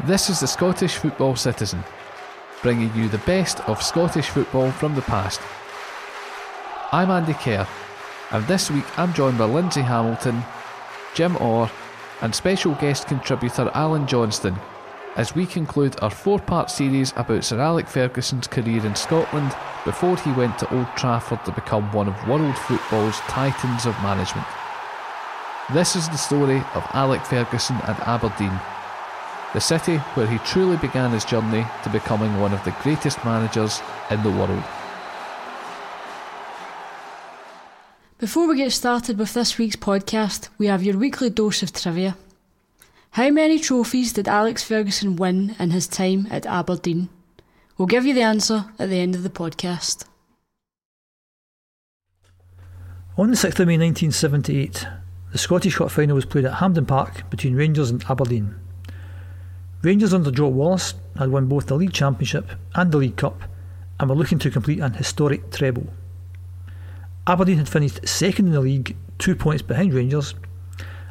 This is the Scottish Football Citizen, bringing you the best of Scottish football from the past. I'm Andy Kerr, and this week I'm joined by Lindsay Hamilton, Jim Orr, and special guest contributor Alan Johnstone as we conclude our four part series about Sir Alec Ferguson's career in Scotland before he went to Old Trafford to become one of world football's titans of management. This is the story of Alec Ferguson at Aberdeen, the city where he truly began his journey to becoming one of the greatest managers in the world. Before we get started with this week's podcast, we have your weekly dose of trivia. How many trophies did Alex Ferguson win in his time at Aberdeen? We'll give you the answer at the end of the podcast. On the 6th of May 1978, the Scottish Cup final was played at Hampden Park between Rangers and Aberdeen. Rangers under Jock Wallace had won both the League Championship and the League Cup and were looking to complete an historic treble. Aberdeen had finished second in the league, two points behind Rangers,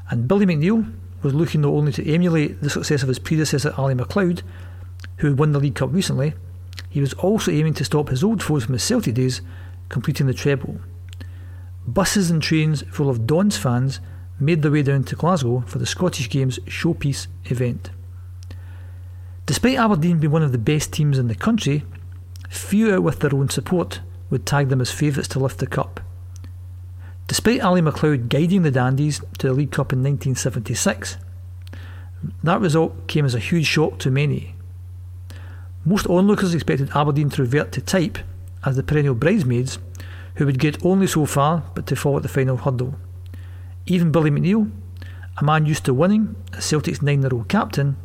and Billy McNeill was looking not only to emulate the success of his predecessor Ally MacLeod, who had won the League Cup recently, he was also aiming to stop his old foes from his Celtic days completing the treble. Buses and trains full of Dons fans made their way down to Glasgow for the Scottish Games showpiece event. Despite Aberdeen being one of the best teams in the country, few out with their own support would tag them as favourites to lift the cup. Despite Ally MacLeod guiding the Dandies to the League Cup in 1976, that result came as a huge shock to many. Most onlookers expected Aberdeen to revert to type as the perennial bridesmaids, who would get only so far but to fall at the final hurdle. Even Billy McNeill, a man used to winning as Celtic's nine year old captain,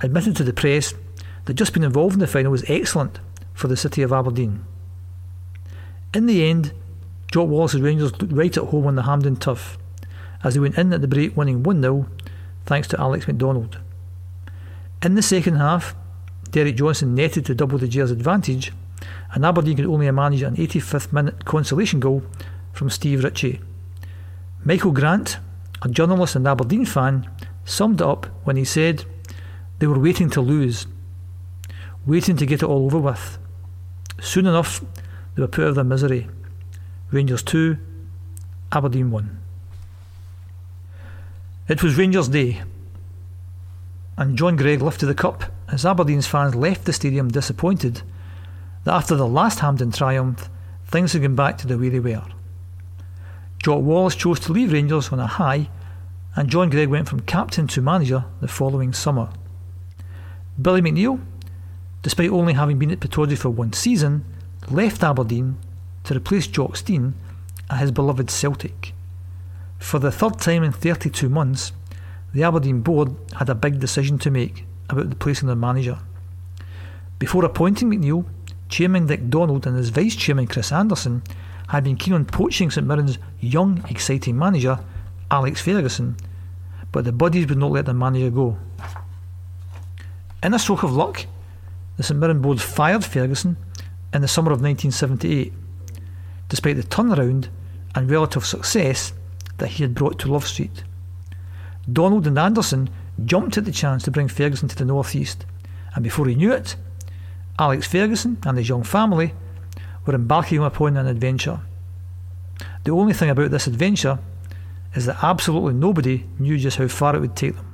admitted to the press that just being involved in the final was excellent for the city of Aberdeen. In the end, Jock Wallace's Rangers looked right at home on the Hampden turf as they went in at the break winning 1 0 thanks to Alex McDonald. In the second half, Derek Johnstone netted to double the Gers' advantage, and Aberdeen could only manage an 85th minute consolation goal from Steve Ritchie. Michael Grant, a journalist and Aberdeen fan, summed it up when he said, They were waiting to lose, waiting to get it all over with. Soon enough, they were put out of their misery. Rangers 2, Aberdeen 1. It was Rangers Day, and John Greig lifted the cup as Aberdeen's fans left the stadium disappointed that after the last Hampden triumph, things had gone back to the way they were. Jock Wallace chose to leave Rangers on a high, and John Greig went from captain to manager the following summer. Billy McNeill, despite only having been at Pittodrie for one season, left Aberdeen to replace Jock Stein at his beloved Celtic. For the third time in 32 months, the Aberdeen board had a big decision to make about the replacing their manager. Before appointing McNeill, Chairman Dick Donald and his Vice Chairman Chris Anderson had been keen on poaching St Mirren's young, exciting manager, Alex Ferguson, but the buddies would not let the manager go. In a stroke of luck, the St Mirren board fired Ferguson in the summer of 1978 despite the turnaround and relative success that he had brought to Love Street. Donald and Anderson jumped at the chance to bring Ferguson to the North East, and before he knew it, Alex Ferguson and his young family were embarking upon an adventure. The only thing about this adventure is that absolutely nobody knew just how far it would take them.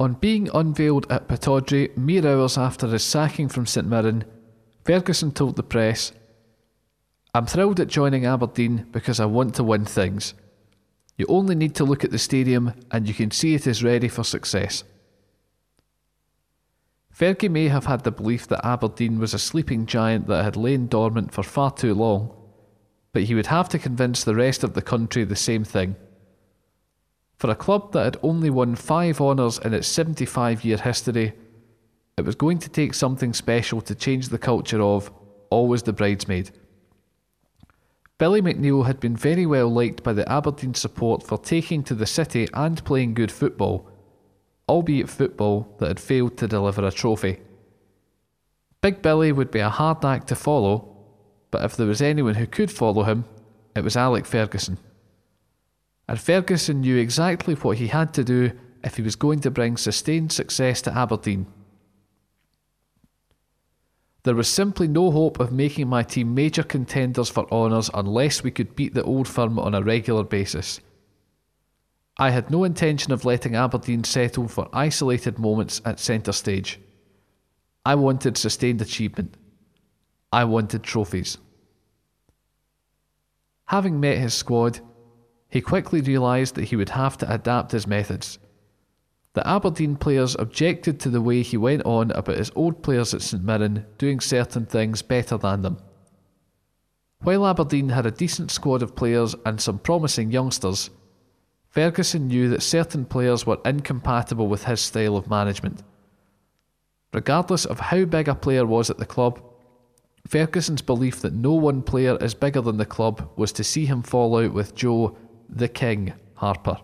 On being unveiled at Pittodrie mere hours after his sacking from St Mirren, Ferguson told the press I'm thrilled at joining Aberdeen because I want to win things. You only need to look at the stadium and you can see it is ready for success. Fergie may have had the belief that Aberdeen was a sleeping giant that had lain dormant for far too long, but he would have to convince the rest of the country the same thing. For a club that had only won five honours in its 75 year history, it was going to take something special to change the culture of always the bridesmaid. Billy McNeill had been very well liked by the Aberdeen support for taking to the city and playing good football, albeit football that had failed to deliver a trophy. Big Billy would be a hard act to follow, but if there was anyone who could follow him, it was Alec Ferguson. And Ferguson knew exactly what he had to do if he was going to bring sustained success to Aberdeen. There was simply no hope of making my team major contenders for honours unless we could beat the old firm on a regular basis. I had no intention of letting Aberdeen settle for isolated moments at centre stage. I wanted sustained achievement. I wanted trophies. Having met his squad, he quickly realised that he would have to adapt his methods. The Aberdeen players objected to the way he went on about his old players at St Mirren doing certain things better than them. While Aberdeen had a decent squad of players and some promising youngsters, Ferguson knew that certain players were incompatible with his style of management. Regardless of how big a player was at the club, Ferguson's belief that no one player is bigger than the club was to see him fall out with Joe, the King, Harper.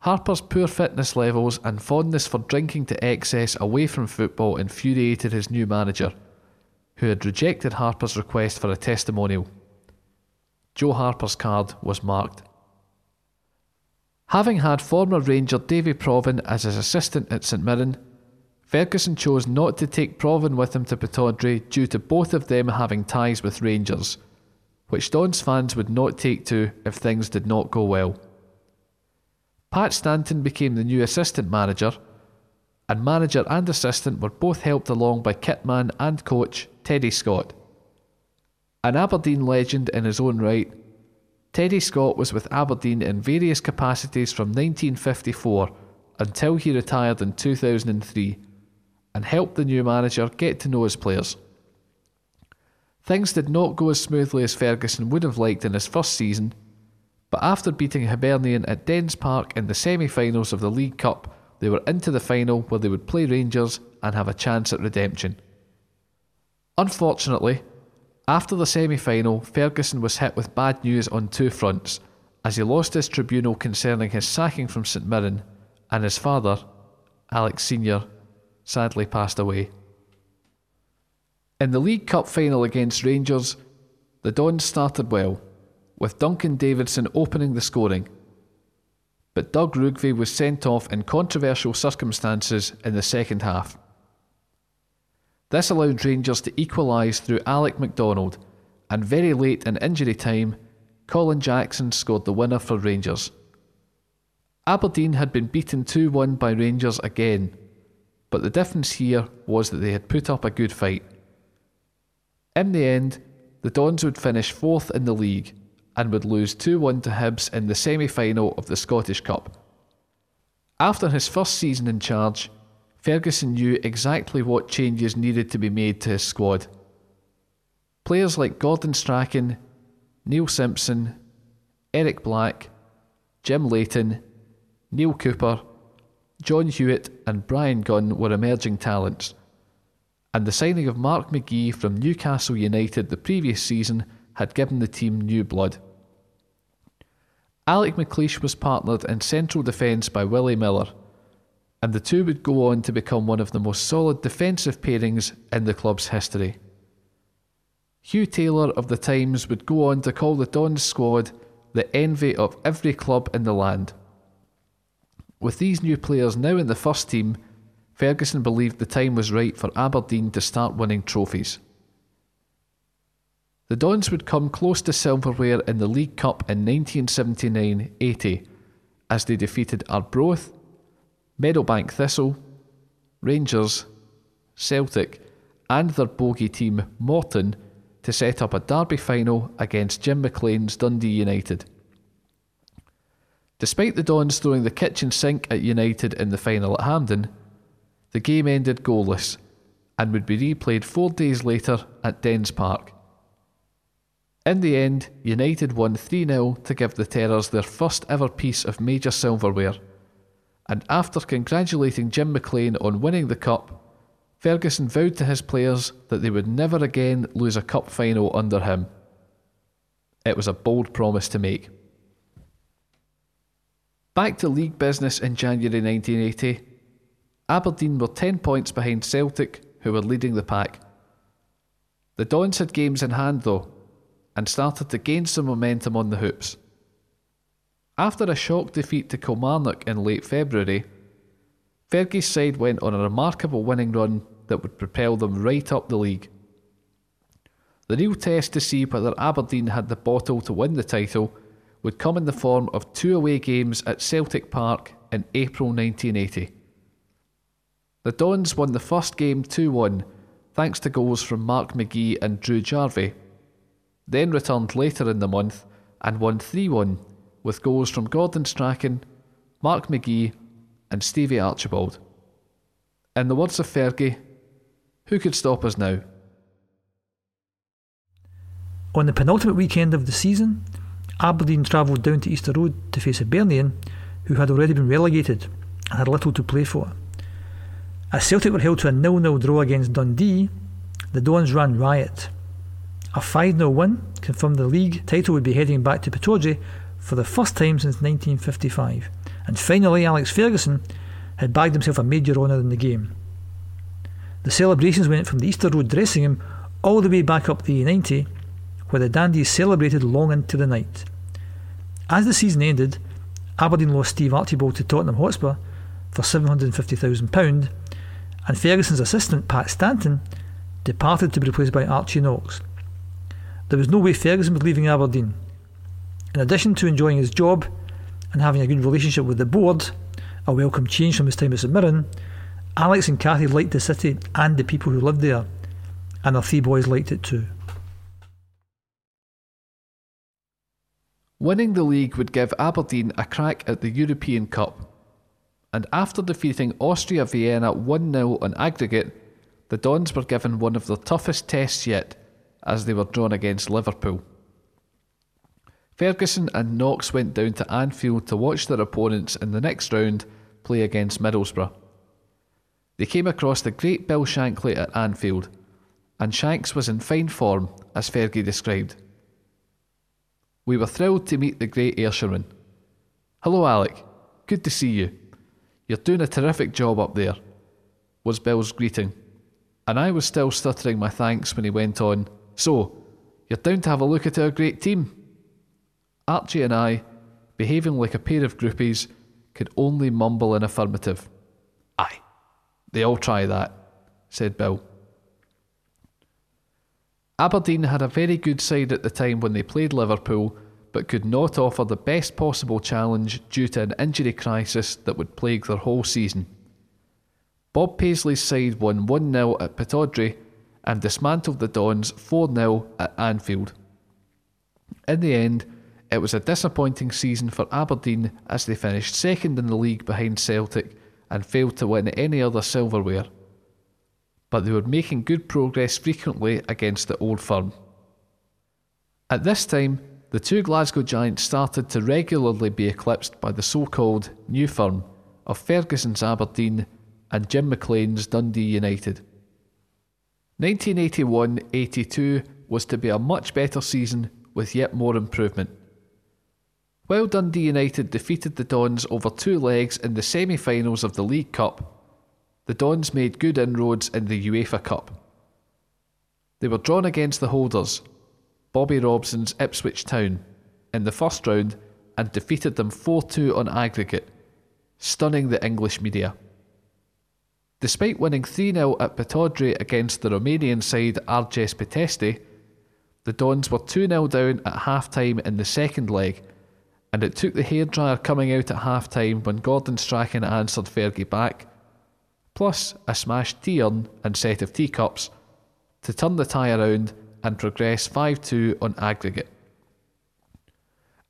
Harper's poor fitness levels and fondness for drinking to excess away from football infuriated his new manager, who had rejected Harper's request for a testimonial. Joe Harper's card was marked. Having had former Ranger Davy Provan as his assistant at St Mirren, Ferguson chose not to take Provan with him to Pittodrie due to both of them having ties with Rangers, which Dons fans would not take to if things did not go well. Pat Stanton became the new assistant manager, and manager and assistant were both helped along by kitman and coach Teddy Scott. An Aberdeen legend in his own right, Teddy Scott was with Aberdeen in various capacities from 1954 until he retired in 2003 and helped the new manager get to know his players. Things did not go as smoothly as Ferguson would have liked in his first season but after beating Hibernian at Dens Park in the semi finals of the League Cup, they were into the final where they would play Rangers and have a chance at redemption. Unfortunately, after the semi final, Ferguson was hit with bad news on two fronts, as he lost his tribunal concerning his sacking from St Mirren, and his father, Alex Sr., sadly passed away. In the League Cup final against Rangers, the Dons started well with Duncan Davidson opening the scoring. But Doug Rougvie was sent off in controversial circumstances in the second half. This allowed Rangers to equalise through Alec MacDonald, and very late in injury time, Colin Jackson scored the winner for Rangers. Aberdeen had been beaten 2 1 by Rangers again, but the difference here was that they had put up a good fight. In the end, the Dons would finish fourth in the league and would lose 2 1 to Hibs in the semi final of the Scottish Cup. After his first season in charge, Ferguson knew exactly what changes needed to be made to his squad. Players like Gordon Strachan, Neil Simpson, Eric Black, Jim Leighton, Neale Cooper, John Hewitt, and Brian Gunn were emerging talents. And the signing of Mark McGhee from Newcastle United the previous season had given the team new blood. Alec McLeish was partnered in central defence by Willie Miller, and the two would go on to become one of the most solid defensive pairings in the club's history. Hugh Taylor of the Times would go on to call the Dons squad the envy of every club in the land. With these new players now in the first team, Ferguson believed the time was right for Aberdeen to start winning trophies. The Dons would come close to silverware in the League Cup in 1979 80 as they defeated Arbroath, Meadowbank Thistle, Rangers, Celtic, and their bogey team Morton to set up a derby final against Jim McLean's Dundee United. Despite the Dons throwing the kitchen sink at United in the final at Hampden, the game ended goalless and would be replayed four days later at Dens Park. In the end, United won 3 0 to give the Terrors their first ever piece of major silverware. And after congratulating Jim McLean on winning the Cup, Ferguson vowed to his players that they would never again lose a Cup final under him. It was a bold promise to make. Back to league business in January 1980. Aberdeen were 10 points behind Celtic, who were leading the pack. The Dons had games in hand though, and started to gain some momentum on the hoops. After a shock defeat to Kilmarnock in late February, Fergie's side went on a remarkable winning run that would propel them right up the league. The real test to see whether Aberdeen had the bottle to win the title would come in the form of two away games at Celtic Park in April 1980. The Dons won the first game 2 1 thanks to goals from Mark McGhee and Drew Jarvie, then returned later in the month and won 3 1 with goals from Gordon Strachan, Mark McGhee, and Stevie Archibald. In the words of Fergie, who could stop us now? On the penultimate weekend of the season, Aberdeen travelled down to Easter Road to face Hibernian, who had already been relegated and had little to play for. As Celtic were held to a nil-nil draw against Dundee, the Dons ran riot. A 5-0 win confirmed the league title would be heading back to Pittodrie for the first time since 1955. And finally, Alex Ferguson had bagged himself a major honour in the game. The celebrations went from the Easter Road dressing room all the way back up the A90, where the Dandies celebrated long into the night. As the season ended, Aberdeen lost Steve Archibald to Tottenham Hotspur for £750,000, and Ferguson's assistant, Pat Stanton, departed to be replaced by Archie Knox. There was no way Ferguson was leaving Aberdeen. In addition to enjoying his job and having a good relationship with the board, a welcome change from his time at St Mirren, Alex and Cathy liked the city and the people who lived there, and their three boys liked it too. Winning the league would give Aberdeen a crack at the European Cup, and after defeating Austria Vienna 1 0 on aggregate, the Dons were given one of their toughest tests yet as they were drawn against Liverpool. Ferguson and Knox went down to Anfield to watch their opponents in the next round play against Middlesbrough. They came across the great Bill Shankly at Anfield, and Shanks was in fine form, as Fergie described. We were thrilled to meet the great Ayrshire. Hello, Alec. Good to see you. You're doing a terrific job up there, was Bill's greeting, and I was still stuttering my thanks when he went on. So, you're down to have a look at our great team? Archie and I, behaving like a pair of groupies, could only mumble an affirmative. Aye, they all try that, said Bill. Aberdeen had a very good side at the time when they played Liverpool, but could not offer the best possible challenge due to an injury crisis that would plague their whole season. Bob Paisley's side won 1 0 at Pittodrie and dismantled the Dons 4 0 at Anfield. In the end, it was a disappointing season for Aberdeen as they finished second in the league behind Celtic and failed to win any other silverware but they were making good progress frequently against the old firm. At this time, the two Glasgow giants started to regularly be eclipsed by the so called new firm of Ferguson's Aberdeen and Jim McLean's Dundee United. 1981 82 was to be a much better season with yet more improvement. While Dundee United defeated the Dons over two legs in the semi finals of the League Cup, the Dons made good inroads in the UEFA Cup. They were drawn against the holders, Bobby Robson's Ipswich Town, in the first round and defeated them 4 2 on aggregate, stunning the English media. Despite winning 3 0 at Pittodrie against the Romanian side Arges Pitești, the Dons were 2 0 down at half time in the second leg, and it took the hairdryer coming out at half time when Gordon Strachan answered Fergie back plus a smashed tea urn and set of teacups, to turn the tie around and progress 5 2 on aggregate.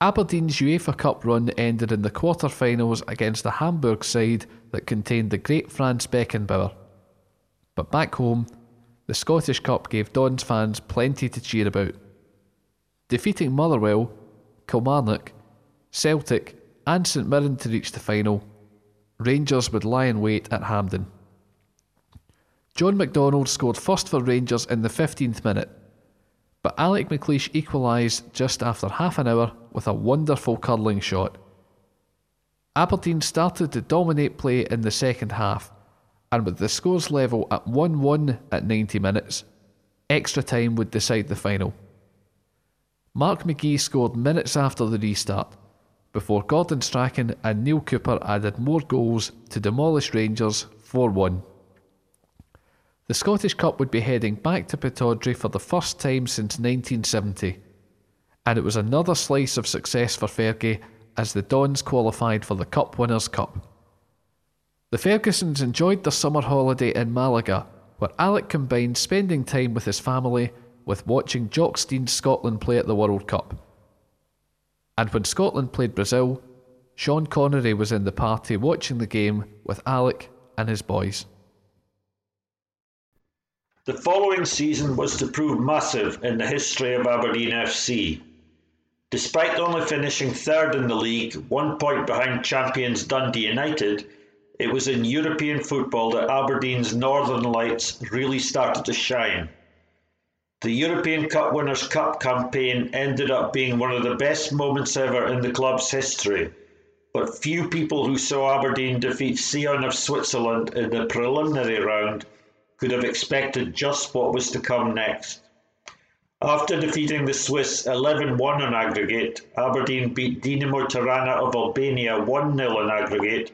Aberdeen's UEFA Cup run ended in the quarter-finals against the Hamburg side that contained the great Franz Beckenbauer. But back home, the Scottish Cup gave Dons fans plenty to cheer about. Defeating Motherwell, Kilmarnock, Celtic, and St Mirren to reach the final Rangers would lie in wait at Hampden. John McDonald scored first for Rangers in the 15th minute, but Alec McLeish equalised just after half an hour with a wonderful curling shot. Aberdeen started to dominate play in the second half, and with the scores level at 1 1 at 90 minutes, extra time would decide the final. Mark McGhee scored minutes after the restart, before Gordon Strachan and Neale Cooper added more goals to demolish Rangers 4 1. The Scottish Cup would be heading back to Pittodrie for the first time since 1970, and it was another slice of success for Fergie as the Dons qualified for the Cup Winners' Cup. The Fergusons enjoyed their summer holiday in Malaga, where Alec combined spending time with his family with watching Jock Stein's Scotland play at the World Cup. And when Scotland played Brazil, Sean Connery was in the party watching the game with Alec and his boys. The following season was to prove massive in the history of Aberdeen FC. Despite only finishing third in the league, one point behind champions Dundee United, it was in European football that Aberdeen's Northern Lights really started to shine. The European Cup Winners' Cup campaign ended up being one of the best moments ever in the club's history, but few people who saw Aberdeen defeat Sion of Switzerland in the preliminary round could have expected just what was to come next. After defeating the Swiss 11 1 on aggregate, Aberdeen beat Dinamo Tirana of Albania 1 0 on aggregate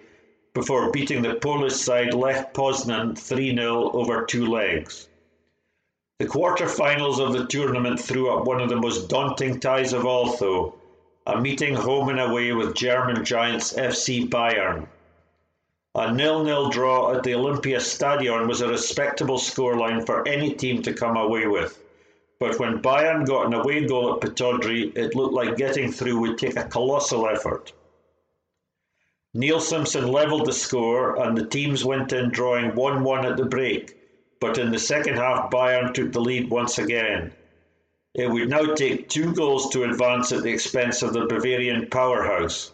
before beating the Polish side Lech Poznan 3 0 over two legs. The quarter-finals of the tournament threw up one of the most daunting ties of all, though, a meeting home and away with German giants FC Bayern. A nil-nil draw at the Olympiastadion was a respectable scoreline for any team to come away with. But when Bayern got an away goal at Pittodrie, it looked like getting through would take a colossal effort. Neil Simpson levelled the score and the teams went in drawing 1-1 at the break but in the second half Bayern took the lead once again. It would now take two goals to advance at the expense of the Bavarian powerhouse.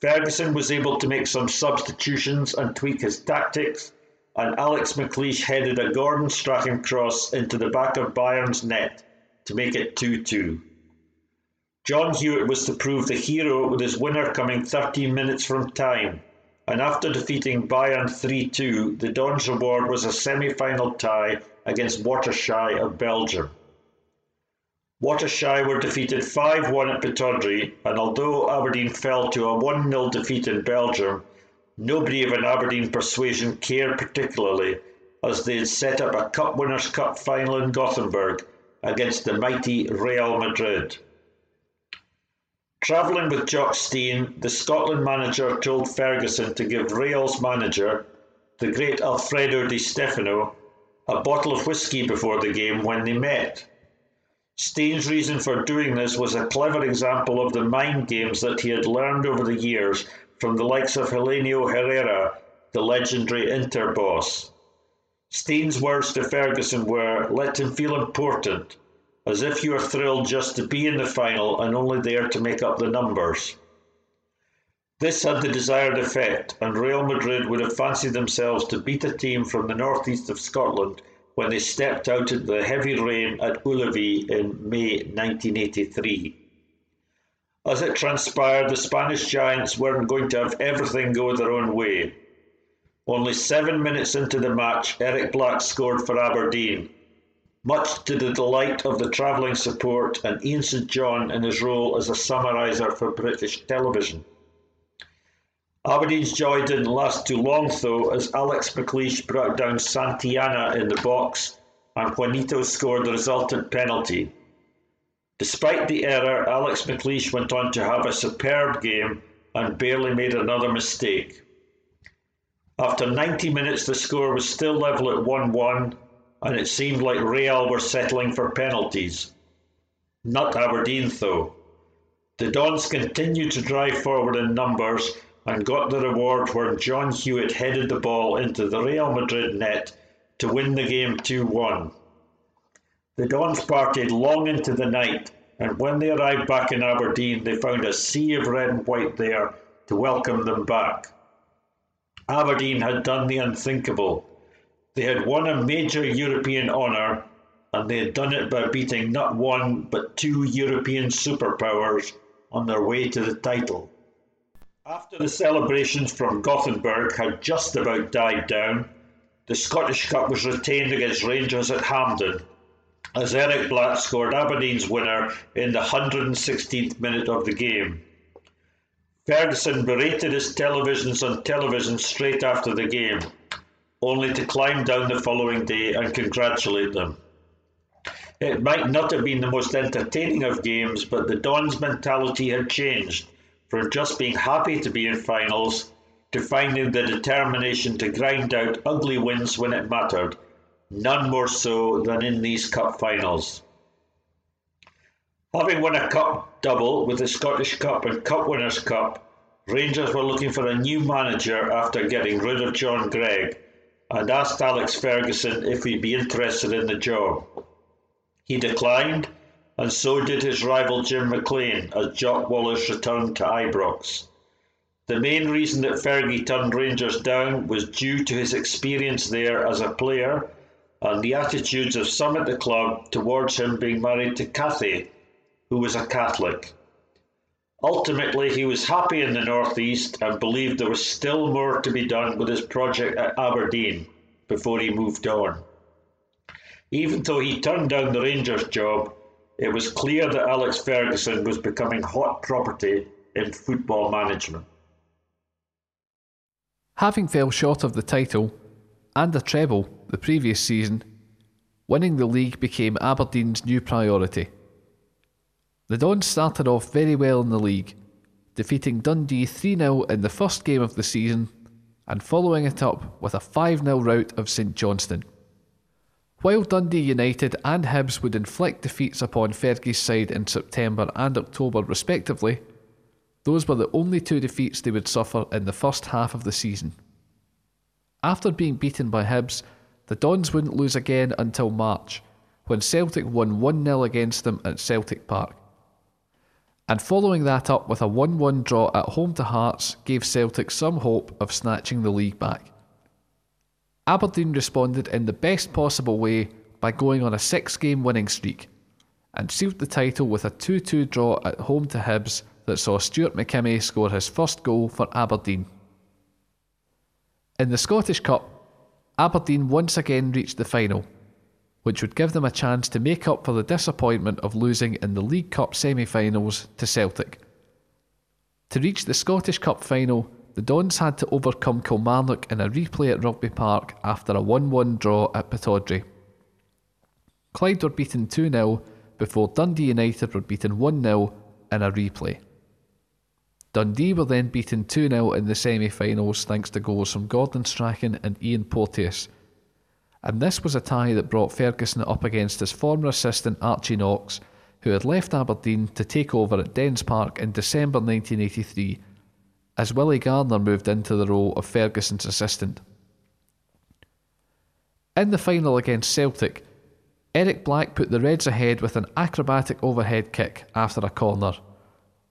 Ferguson was able to make some substitutions and tweak his tactics, and Alex McLeish headed a Gordon Strachan cross into the back of Bayern's net to make it 2 2. John Hewitt was to prove the hero with his winner coming 13 minutes from time and after defeating Bayern 3-2, the Dons' reward was a semi-final tie against Waterschei of Belgium. Waterschei were defeated 5-1 at Pittodrie, and although Aberdeen fell to a 1-0 defeat in Belgium, nobody of an Aberdeen persuasion cared particularly, as they had set up a Cup Winners' Cup final in Gothenburg against the mighty Real Madrid. Travelling with Jock Stein, the Scotland manager told Ferguson to give Real's manager, the great Alfredo Di Stefano, a bottle of whisky before the game when they met. Stein's reason for doing this was a clever example of the mind games that he had learned over the years from the likes of Helenio Herrera, the legendary Inter boss. Stein's words to Ferguson were, let him feel important, as if you are thrilled just to be in the final and only there to make up the numbers. This had the desired effect, and Real Madrid would have fancied themselves to beat a team from the northeast of Scotland when they stepped out into the heavy rain at Ullevi in May 1983. As it transpired, the Spanish Giants weren't going to have everything go their own way. Only seven minutes into the match, Eric Black scored for Aberdeen, much to the delight of the travelling support and Ian St John in his role as a summariser for British television. Aberdeen's joy didn't last too long though, as Alex McLeish brought down Santillana in the box and Juanito scored the resultant penalty. Despite the error, Alex McLeish went on to have a superb game and barely made another mistake. After 90 minutes, the score was still level at 1 1, and it seemed like Real were settling for penalties. Not Aberdeen, though. The Dons continued to drive forward in numbers and got the reward where John Hewitt headed the ball into the Real Madrid net to win the game 2 1. The Dons partied long into the night, and when they arrived back in Aberdeen, they found a sea of red and white there to welcome them back. Aberdeen had done the unthinkable. They had won a major European honour, and they had done it by beating not one but two European superpowers on their way to the title. After the celebrations from Gothenburg had just about died down, the Scottish Cup was retained against Rangers at Hampden, as Eric Black scored Aberdeen's winner in the 116th minute of the game. Ferguson berated his televisions on television straight after the game, only to climb down the following day and congratulate them. It might not have been the most entertaining of games, but the Dons' mentality had changed from just being happy to be in finals to finding the determination to grind out ugly wins when it mattered, none more so than in these cup finals. Having won a cup double with the Scottish Cup and Cup Winners' Cup, Rangers were looking for a new manager after getting rid of John Greig and asked Alex Ferguson if he'd be interested in the job. He declined, and so did his rival Jim McLean as Jock Wallace returned to Ibrox. The main reason that Fergie turned Rangers down was due to his experience there as a player and the attitudes of some at the club towards him being married to Cathy, who was a Catholic. Ultimately, he was happy in the Northeast and believed there was still more to be done with his project at Aberdeen before he moved on. Even though he turned down the Rangers job, it was clear that Alex Ferguson was becoming hot property in football management. Having fell short of the title and the treble the previous season, winning the league became Aberdeen's new priority. The Dons started off very well in the league, defeating Dundee 3 0 in the first game of the season and following it up with a 5 0 rout of St Johnstone. While Dundee United and Hibs would inflict defeats upon Fergie's side in September and October respectively, those were the only two defeats they would suffer in the first half of the season. After being beaten by Hibs, the Dons wouldn't lose again until March, when Celtic won 1 0 against them at Celtic Park and following that up with a 1 1 draw at home to Hearts gave Celtic some hope of snatching the league back. Aberdeen responded in the best possible way by going on a six game winning streak and sealed the title with a 2 2 draw at home to Hibs that saw Stewart McKimmie score his first goal for Aberdeen. In the Scottish Cup, Aberdeen once again reached the final which would give them a chance to make up for the disappointment of losing in the League Cup semi finals to Celtic. To reach the Scottish Cup final, the Dons had to overcome Kilmarnock in a replay at Rugby Park after a 1 1 draw at Pittodrie. Clyde were beaten 2 0 before Dundee United were beaten 1 0 in a replay. Dundee were then beaten 2 0 in the semi finals thanks to goals from Gordon Strachan and Ian Porteous, and this was a tie that brought Ferguson up against his former assistant Archie Knox, who had left Aberdeen to take over at Dens Park in December 1983, as Willie Garner moved into the role of Ferguson's assistant. In the final against Celtic, Eric Black put the Reds ahead with an acrobatic overhead kick after a corner,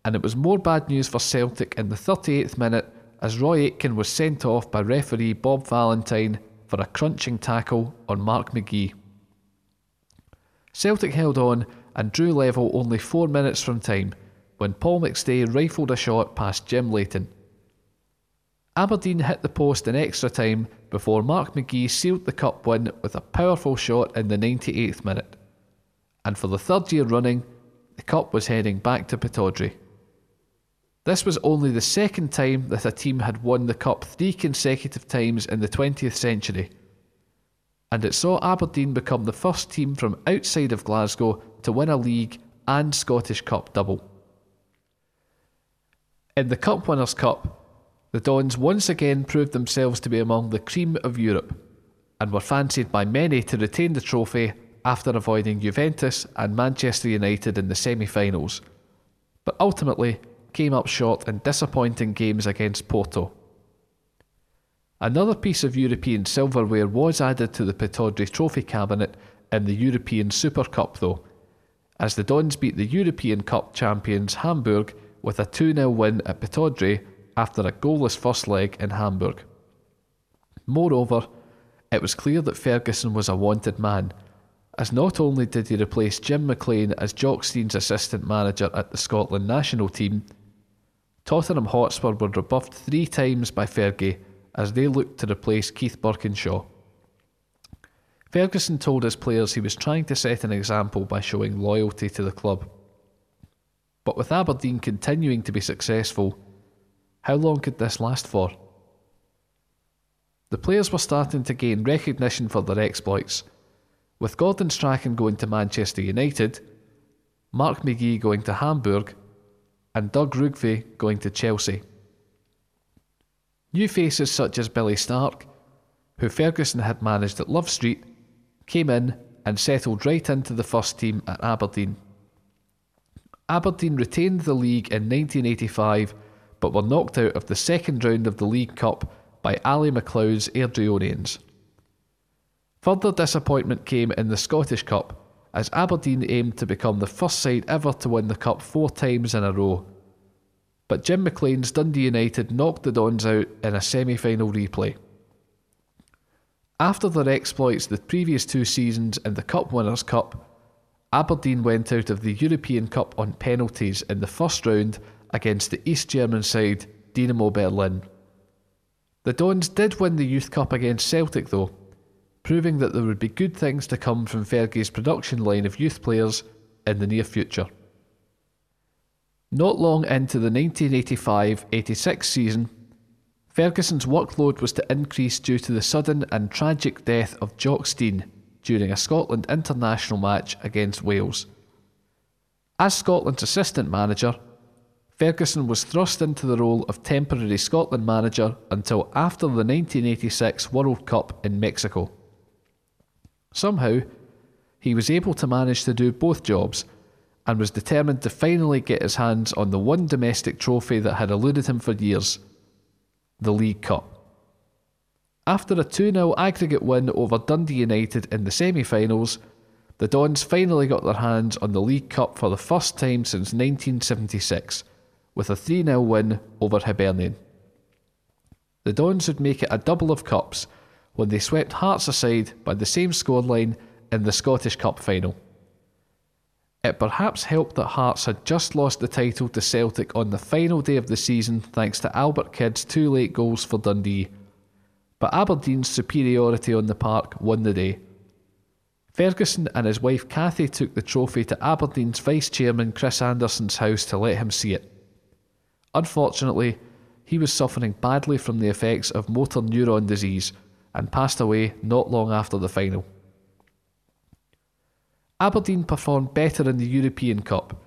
and it was more bad news for Celtic in the 38th minute as Roy Aitken was sent off by referee Bob Valentine for a crunching tackle on Mark McGhee. Celtic held on and drew level only four minutes from time when Paul McStay rifled a shot past Jim Leighton. Aberdeen hit the post in extra time before Mark McGhee sealed the cup win with a powerful shot in the 98th minute. And for the third year running, the cup was heading back to Pittodrie. This was only the second time that a team had won the Cup three consecutive times in the 20th century, and it saw Aberdeen become the first team from outside of Glasgow to win a league and Scottish Cup double. In the Cup Winners' Cup, the Dons once again proved themselves to be among the cream of Europe and were fancied by many to retain the trophy after avoiding Juventus and Manchester United in the semi finals. But ultimately, came up short in disappointing games against Porto. Another piece of European silverware was added to the Pittodrie trophy cabinet in the European Super Cup, though, as the Dons beat the European Cup champions Hamburg with a 2 0 win at Pittodrie after a goalless first leg in Hamburg. Moreover, it was clear that Ferguson was a wanted man as not only did he replace Jim McLean as Jock Stein's assistant manager at the Scotland national team, Tottenham Hotspur were rebuffed three times by Fergie as they looked to replace Keith Burkinshaw. Ferguson told his players he was trying to set an example by showing loyalty to the club. But with Aberdeen continuing to be successful, How long could this last for? The players were starting to gain recognition for their exploits, with Gordon Strachan going to Manchester United, Mark McGhee going to Hamburg, and Doug Rougvie going to Chelsea. New faces such as Billy Stark, who Ferguson had managed at Love Street, came in and settled right into the first team at Aberdeen. Aberdeen retained the league in 1985 but were knocked out of the second round of the League Cup by Ally MacLeod's Airdrieonians. Further disappointment came in the Scottish Cup as Aberdeen aimed to become the first side ever to win the Cup four times in a row. But Jim McLean's Dundee United knocked the Dons out in a semi final replay. After their exploits the previous two seasons in the Cup Winners' Cup, Aberdeen went out of the European Cup on penalties in the first round against the East German side Dynamo Berlin. The Dons did win the Youth Cup against Celtic though, proving that there would be good things to come from Fergie's production line of youth players in the near future. Not long into the 1985 86 season, Ferguson's workload was to increase due to the sudden and tragic death of Jock Stein during a Scotland international match against Wales. As Scotland's assistant manager, Ferguson was thrust into the role of temporary Scotland manager until after the 1986 World Cup in Mexico. Somehow, he was able to manage to do both jobs and was determined to finally get his hands on the one domestic trophy that had eluded him for years the League Cup. After a 2 0 aggregate win over Dundee United in the semi finals, the Dons finally got their hands on the League Cup for the first time since 1976, with a 3 0 win over Hibernian. The Dons would make it a double of cups when they swept Hearts aside by the same scoreline in the Scottish Cup final. It perhaps helped that Hearts had just lost the title to Celtic on the final day of the season thanks to Albert Kidd's two late goals for Dundee, but Aberdeen's superiority on the park won the day. Ferguson and his wife Cathy took the trophy to Aberdeen's vice chairman Chris Anderson's house to let him see it. Unfortunately, he was suffering badly from the effects of motor neuron disease and passed away not long after the final. Aberdeen performed better in the European Cup,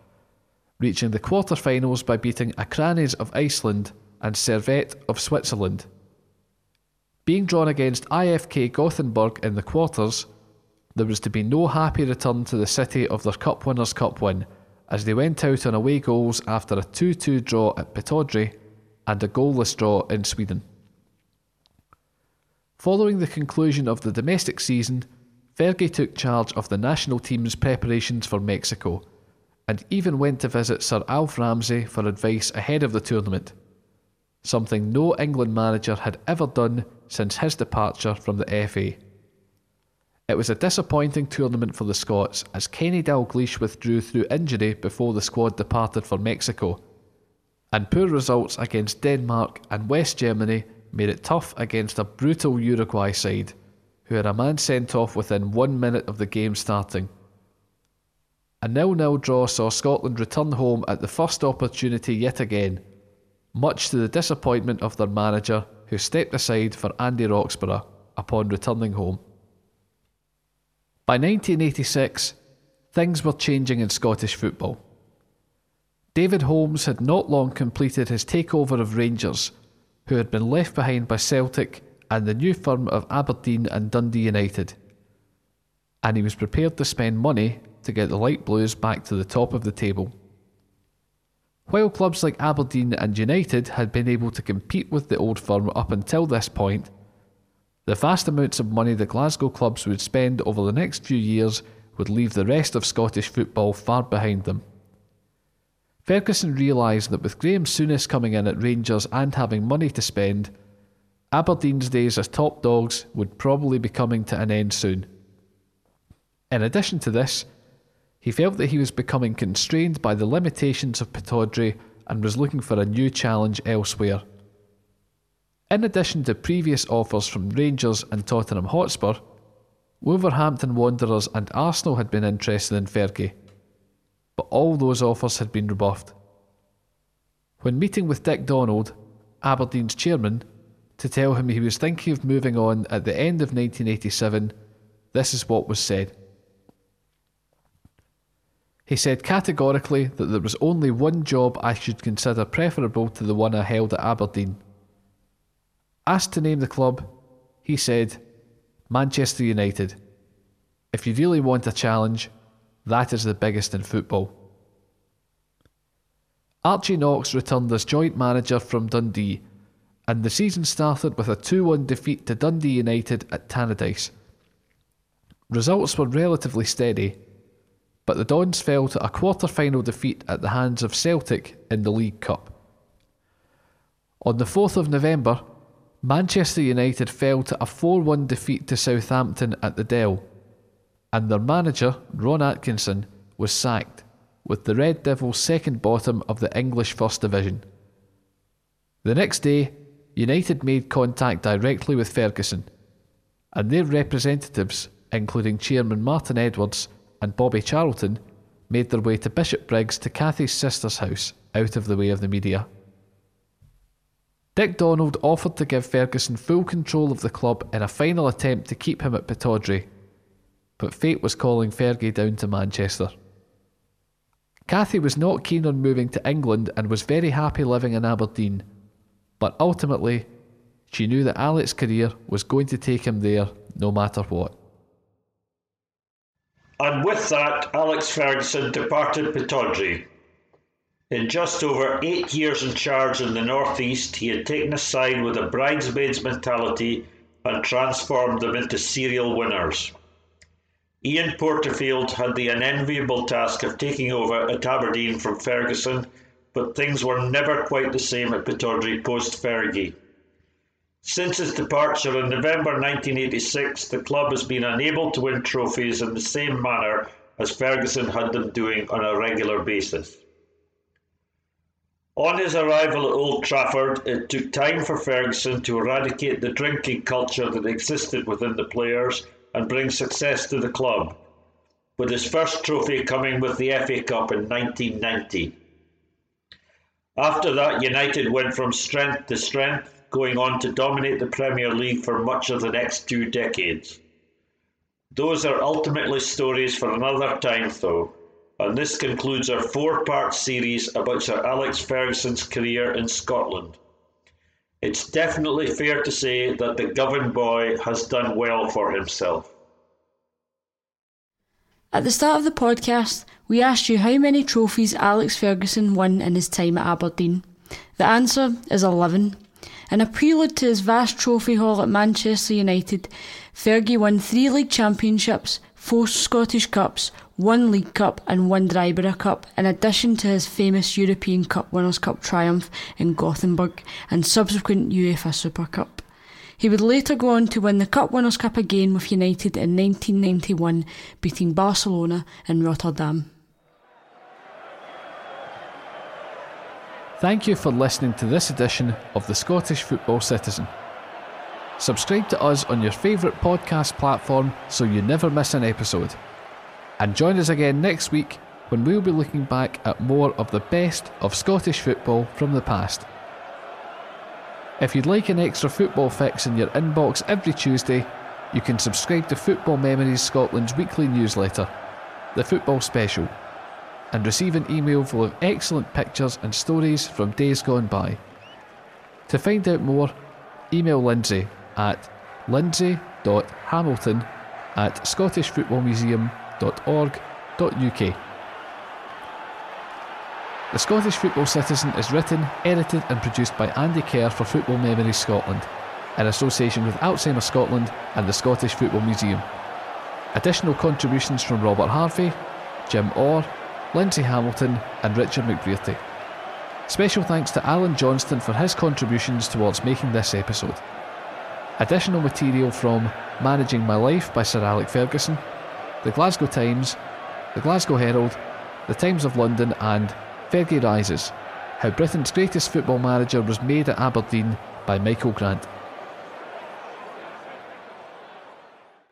reaching the quarter-finals by beating Akranes of Iceland and Servette of Switzerland. Being drawn against IFK Gothenburg in the quarters, there was to be no happy return to the city of their Cup Winners' Cup win, as they went out on away goals after a 2 2 draw at Pittodrie and a goalless draw in Sweden. Following the conclusion of the domestic season, Fergie took charge of the national team's preparations for Mexico and even went to visit Sir Alf Ramsey for advice ahead of the tournament, something no England manager had ever done since his departure from the FA. It was a disappointing tournament for the Scots as Kenny Dalglish withdrew through injury before the squad departed for Mexico, and poor results against Denmark and West Germany made it tough against a brutal Uruguay side who had a man sent off within one minute of the game starting. A nil-nil draw saw Scotland return home at the first opportunity yet again, much to the disappointment of their manager, who stepped aside for Andy Roxburgh upon returning home. By 1986, things were changing in Scottish football. David Holmes had not long completed his takeover of Rangers, who had been left behind by Celtic and the new firm of Aberdeen and Dundee United. And he was prepared to spend money to get the Light Blues back to the top of the table. While clubs like Aberdeen and United had been able to compete with the old firm up until this point, the vast amounts of money the Glasgow clubs would spend over the next few years would leave the rest of Scottish football far behind them. Ferguson realised that with Graeme Souness coming in at Rangers and having money to spend, Aberdeen's days as top dogs would probably be coming to an end soon. In addition to this, he felt that he was becoming constrained by the limitations of Pittodrie and was looking for a new challenge elsewhere. In addition to previous offers from Rangers and Tottenham Hotspur, Wolverhampton Wanderers and Arsenal had been interested in Fergie, but all those offers had been rebuffed. When meeting with Dick Donald, Aberdeen's chairman, to tell him he was thinking of moving on at the end of 1987, this is what was said. He said categorically that there was only one job I should consider preferable to the one I held at Aberdeen. Asked to name the club, he said, Manchester United. If you really want a challenge, that is the biggest in football. Archie Knox returned as joint manager from Dundee, and the season started with a 2 1 defeat to Dundee United at Tannadice. Results were relatively steady, but the Dons fell to a quarter final defeat at the hands of Celtic in the League Cup. On the 4th of November, Manchester United fell to a 4 1 defeat to Southampton at the Dell, and their manager, Ron Atkinson, was sacked, with the Red Devils second bottom of the English First Division. The next day, United made contact directly with Ferguson, and their representatives, including Chairman Martin Edwards, and Bobby Charlton made their way to Bishopbriggs to Cathy's sister's house, out of the way of the media. Dick Donald offered to give Ferguson full control of the club in a final attempt to keep him at Pittodrie, but fate was calling Fergie down to Manchester. Cathy was not keen on moving to England and was very happy living in Aberdeen, but ultimately, she knew that Alec's career was going to take him there no matter what. And with that, Alex Ferguson departed Pittodrie. In just over eight years in charge in the Northeast, he had taken a side with a bridesmaid's mentality and transformed them into serial winners. Ian Porterfield had the unenviable task of taking over at Aberdeen from Ferguson, but things were never quite the same at Pittodrie post Fergie. Since his departure in November 1986, the club has been unable to win trophies in the same manner as Ferguson had them doing on a regular basis. On his arrival at Old Trafford, it took time for Ferguson to eradicate the drinking culture that existed within the players and bring success to the club, with his first trophy coming with the FA Cup in 1990. After that, United went from strength to strength going on to dominate the Premier League for much of the next two decades. Those are ultimately stories for another time, though, and this concludes our four part series about Sir Alex Ferguson's career in Scotland. It's definitely fair to say that the Govan boy has done well for himself. At the start of the podcast, we asked you how many trophies Alex Ferguson won in his time at Aberdeen. The answer is 11. In a prelude to his vast trophy haul at Manchester United, Fergie won three league championships, four Scottish Cups, one League Cup, and one Drybrough Cup, in addition to his famous European Cup Winners' Cup triumph in Gothenburg and subsequent UEFA Super Cup. He would later go on to win the Cup Winners' Cup again with United in 1991, beating Barcelona in Rotterdam. Thank you for listening to this edition of the Scottish Football Citizen. Subscribe to us on your favourite podcast platform so you never miss an episode. And join us again next week when we'll be looking back at more of the best of Scottish football from the past. If you'd like an extra football fix in your inbox every Tuesday, you can subscribe to Football Memories Scotland's weekly newsletter, The Football Special and receive an email full of excellent pictures and stories from days gone by. To find out more, email Lindsay at lindsay.hamilton at scottishfootballmuseum.org.uk. The Scottish Football Citizen is written, edited, and produced by Andy Kerr for Football Memories Scotland, in association with Alzheimer's Scotland and the Scottish Football Museum. Additional contributions from Robert Harvey, Jim Orr, Lindsay Hamilton, and Richard McBrearty. Special thanks to Alan Johnstone for his contributions towards making this episode. Additional material from Managing My Life by Sir Alec Ferguson, The Glasgow Times, The Glasgow Herald, The Times of London, and Fergie Rises How Britain's Greatest Football Manager Was Made at Aberdeen by Michael Grant.